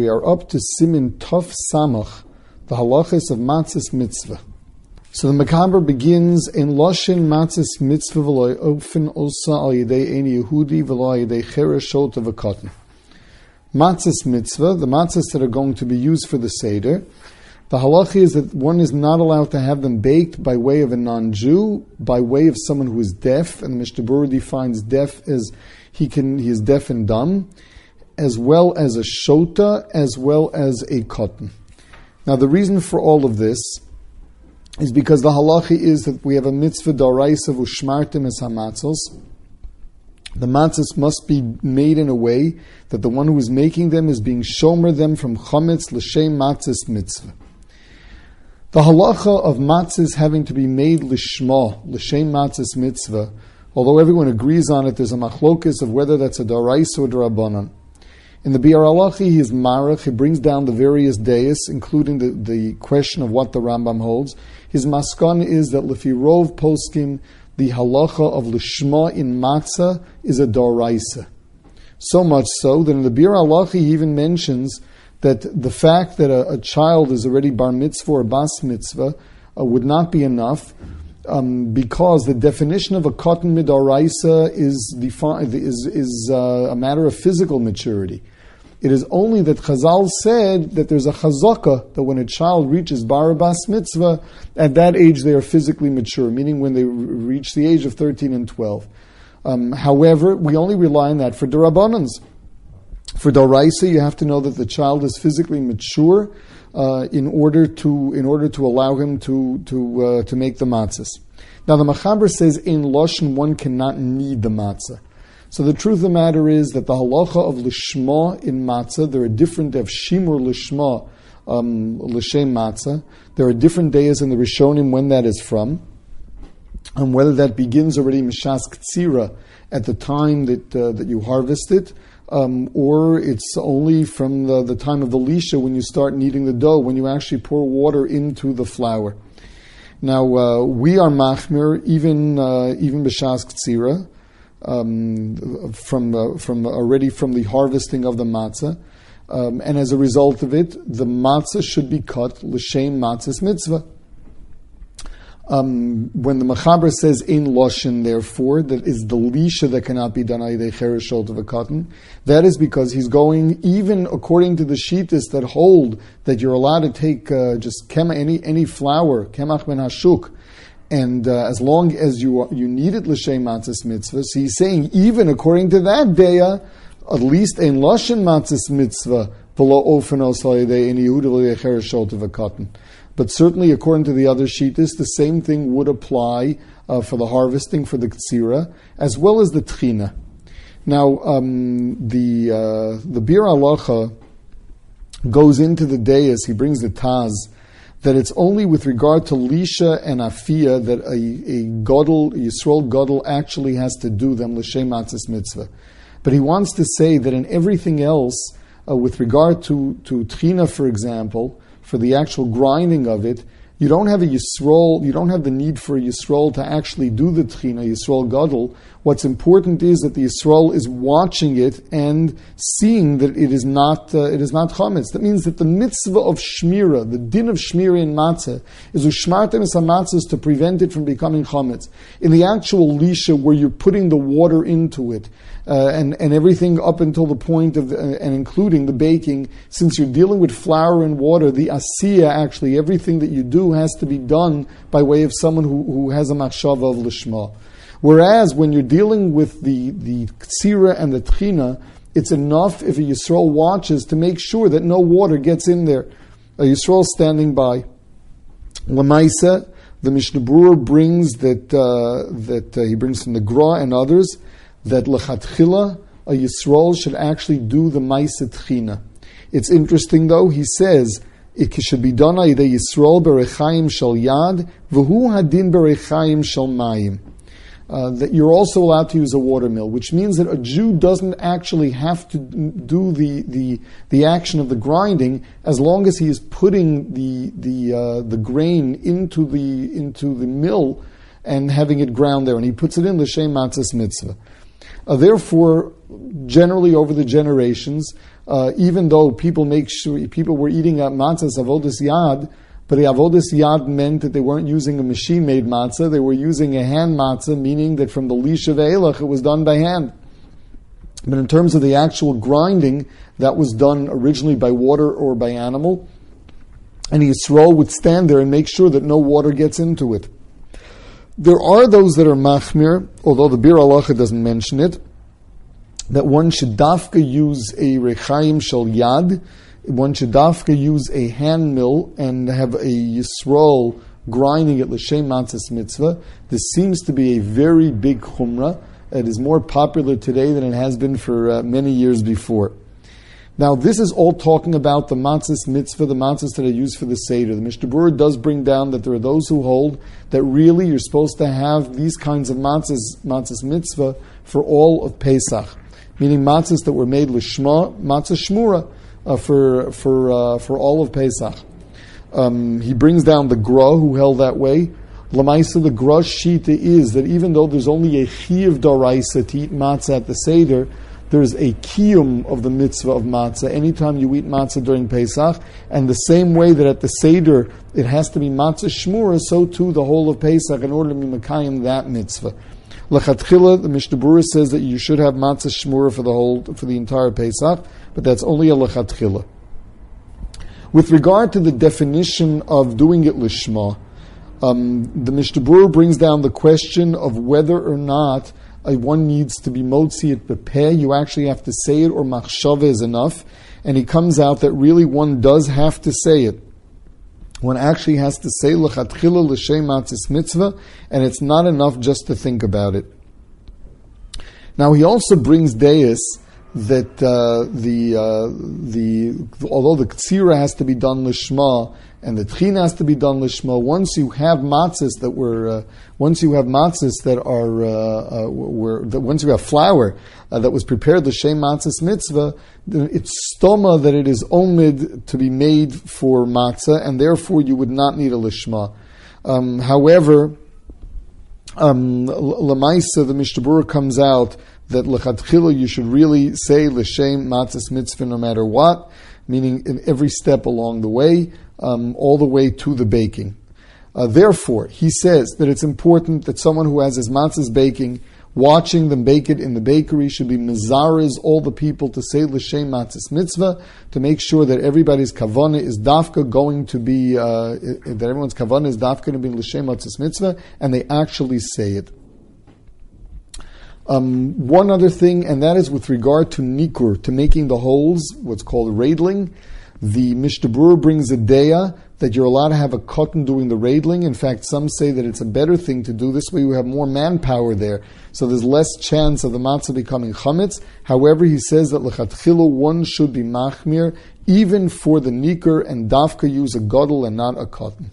we are up to Siman Tov Samach, the halachas of Matzis Mitzvah. So the Machaber begins in Loshin Matzis Mitzvah v'loy ofen osa al yedei eni Yehudi v'lo yedei cheresh shot of a cotton. Matzis Mitzvah, the matzahs that are going to be used for the Seder, the halacha is that one is not allowed to have them baked by way of a non-Jew, by way of someone who is deaf, and Mishnah defines deaf as he can he is deaf and dumb, as well as a shota, as well as a cotton. Now the reason for all of this is because the halacha is that we have a mitzvah daraisa v'ushmartim es hamatzos. The matzahs must be made in a way that the one who is making them is being shomer them from chametz l'shem matzahs mitzvah. The halacha of matzahs having to be made lishma, l'shem matzahs mitzvah, although everyone agrees on it, there's a machlokus of whether that's a daraisa or a drabanan. In the Biur Halacha, he is marach, he brings down the various days, including the, the question of what the Rambam holds. His maskan is that lefirov poskim, the halacha of lishma in matzah is a daraisa. So much so that in the Biur Halacha, he even mentions that the fact that a, a, child is already bar mitzvah or bas mitzvah uh, would not be enough um, because the definition of a cotton midaraisa is, is, is uh, a matter of physical maturity. It is only that Chazal said that there's a chazaka that when a child reaches barbas mitzvah, at that age they are physically mature, meaning when they reach the age of 13 and 12. Um, however, we only rely on that for derabanans. For Doraisa, you have to know that the child is physically mature uh, in order to in order to allow him to to uh, to make the matzahs. Now the Machaber says in Loshen one cannot knead the matzah. So the truth of the matter is that the halacha of lishma in matzah there are different of shimur lishma um, l'shem matzah. There are different days in the Rishonim when that is from, and whether that begins already mishas ktsira at the time that uh, that you harvest it um, or it's only from the, the time of the lisha when you start kneading the dough, when you actually pour water into the flour. Now uh, we are machmir even uh, even b'shas ktsira um, from uh, from already from the harvesting of the matzah, um, and as a result of it, the matzah should be cut l'shem matzahs mitzvah. Um, when the Machaber says in Loshin, therefore, that is the Lisha that cannot be done either Cherishot of a cotton, that is because he's going, even according to the Shitas that hold that you're allowed to take uh, just any, any flour, Kemach ben Hashuk, and uh, as long as you you need it l'shem matzis mitzvah, so he's saying even according to that daya, at least in loshin matzis mitzvah below ofenos in Yehuda cherishot of a cotton. But certainly, according to the other shitas, the same thing would apply uh, for the harvesting for the ktsira as well as the tchina. Now, um, the uh, the Biur Halacha goes into the dais. he brings the taz that it's only with regard to lisha and afia that a, a godel, Yisrael godel, actually has to do them l'shem mitzvah. But he wants to say that in everything else, uh, with regard to to for example, for the actual grinding of it, you don't have a Yisrael, you don't have the need for a Yisrael to actually do the Tchina, Yisrael Gadol. What's important is that the Yisrael is watching it and seeing that it is not, uh, it is not Chametz. That means that the mitzvah of Shmira, the din of Shmira in Matzah, is Ushmartem es to prevent it from becoming Chametz. In the actual Lisha, where you're putting the water into it, uh, and, and everything up until the point of, uh, and including the baking, since you're dealing with flour and water, the asiya, actually, everything that you do has to be done by way of someone who, who has a machshava of lishma. Whereas when you're dealing with the, the ksira and the tchina, it's enough if a Yisrael watches to make sure that no water gets in there. A Yisrael standing by. Lamaisa, the Mishnah Berurah brings that, uh, that uh, he brings from the Gra and others, that lechatchila a Yisrael should actually do the ma'aset tchina. It's interesting though. He says it should be done by Yisrael berechaim shal yad v'hu hadin berechaim shal mayim. Uh, that you're also allowed to use a watermill, which means that a Jew doesn't actually have to do the, the, the action of the grinding as long as he is putting the, the, uh, the grain into the, into the mill and having it ground there. And he puts it in the Shem Matzahs Mitzvah. Uh, therefore, generally over the generations, uh, even though people make sure people were eating at matzahs avodas yad, but the avodas yad meant that they weren't using a machine-made matzah; they were using a hand matzah, meaning that from the leash of Eilach it was done by hand. But in terms of the actual grinding, that was done originally by water or by animal, and Yisrael would stand there and make sure that no water gets into it. There are those that are machmir, although the Biur Halacha doesn't mention it, that one should dafka use a rechaim shel yad, one should dafka use a hand mill and have a yisrael grinding it l'shem matzah mitzvah. This seems to be a very big chumrah. It is more popular today than it has been for uh, many years before. Now, this is all talking about the matzahs mitzvah, the matzahs that are used for the Seder. The Mishnah does bring down that there are those who hold that really you're supposed to have these kinds of matzahs, matzahs mitzvah, for all of Pesach meaning matzahs that were made lishma, matzah shmura, uh, for, for, uh, for all of Pesach. Um, he brings down the Gra, who held that way. Lamaisa, the Gra Shita is that even though there's only a Chiv Daraisa to eat matzah at the Seder, there's a kiyum of the mitzvah of matzah anytime you eat matzah during Pesach, and the same way that at the Seder it has to be matzah shmura, so too the whole of Pesach in order to be makayim that mitzvah. Lachatchila, the Mishnah Berurah says that you should have matzah shmura for the whole for the entire Pesach, but that's only a lachatchila. With regard to the definition of doing it lishma, um, the Mishnah Berurah brings down the question of whether or not one needs to be motzi it prepare. You actually have to say it, or machshava is enough. And he comes out that really one does have to say it one actually has to say lechatchila l'shem matzis mitzvah, and it's not enough just to think about it. Now he also brings deis that uh, the uh, the although the ktsira has to be done lishma and the tchin has to be done lishma. Once you have matzahs that were, uh, once you have matzahs that are, uh, uh, were, that once you have flour uh, that was prepared l'shem matzahs mitzvah, it's stoma that it is omid to be made for matzah, and therefore you would not need a lishma. Um, however, um, lamaisa the Mishnah comes out that lechatchila you should really say l'shem matzahs mitzvah no matter what, meaning in every step along the way um, all the way to the baking. Uh, therefore, he says that it's important that someone who has his matzahs baking, watching them bake it in the bakery, should be mizaris all the people to say l'shem matzahs mitzvah to make sure that everybody's kavana is dafka going to be uh, that everyone's kavana is dafka going to be l'shem matzahs mitzvah, and they actually say it. Um, one other thing, and that is with regard to nikur, to making the holes, what's called radling. The Mishnah Berurah brings a daya that you're allowed to have a cotton doing the radling. In fact, some say that it's a better thing to do this way. You have more manpower there, so there's less chance of the matzah becoming chametz. However, he says that lechatchilu one should be machmir even for the niker and dafka use a gadol and not a cotton.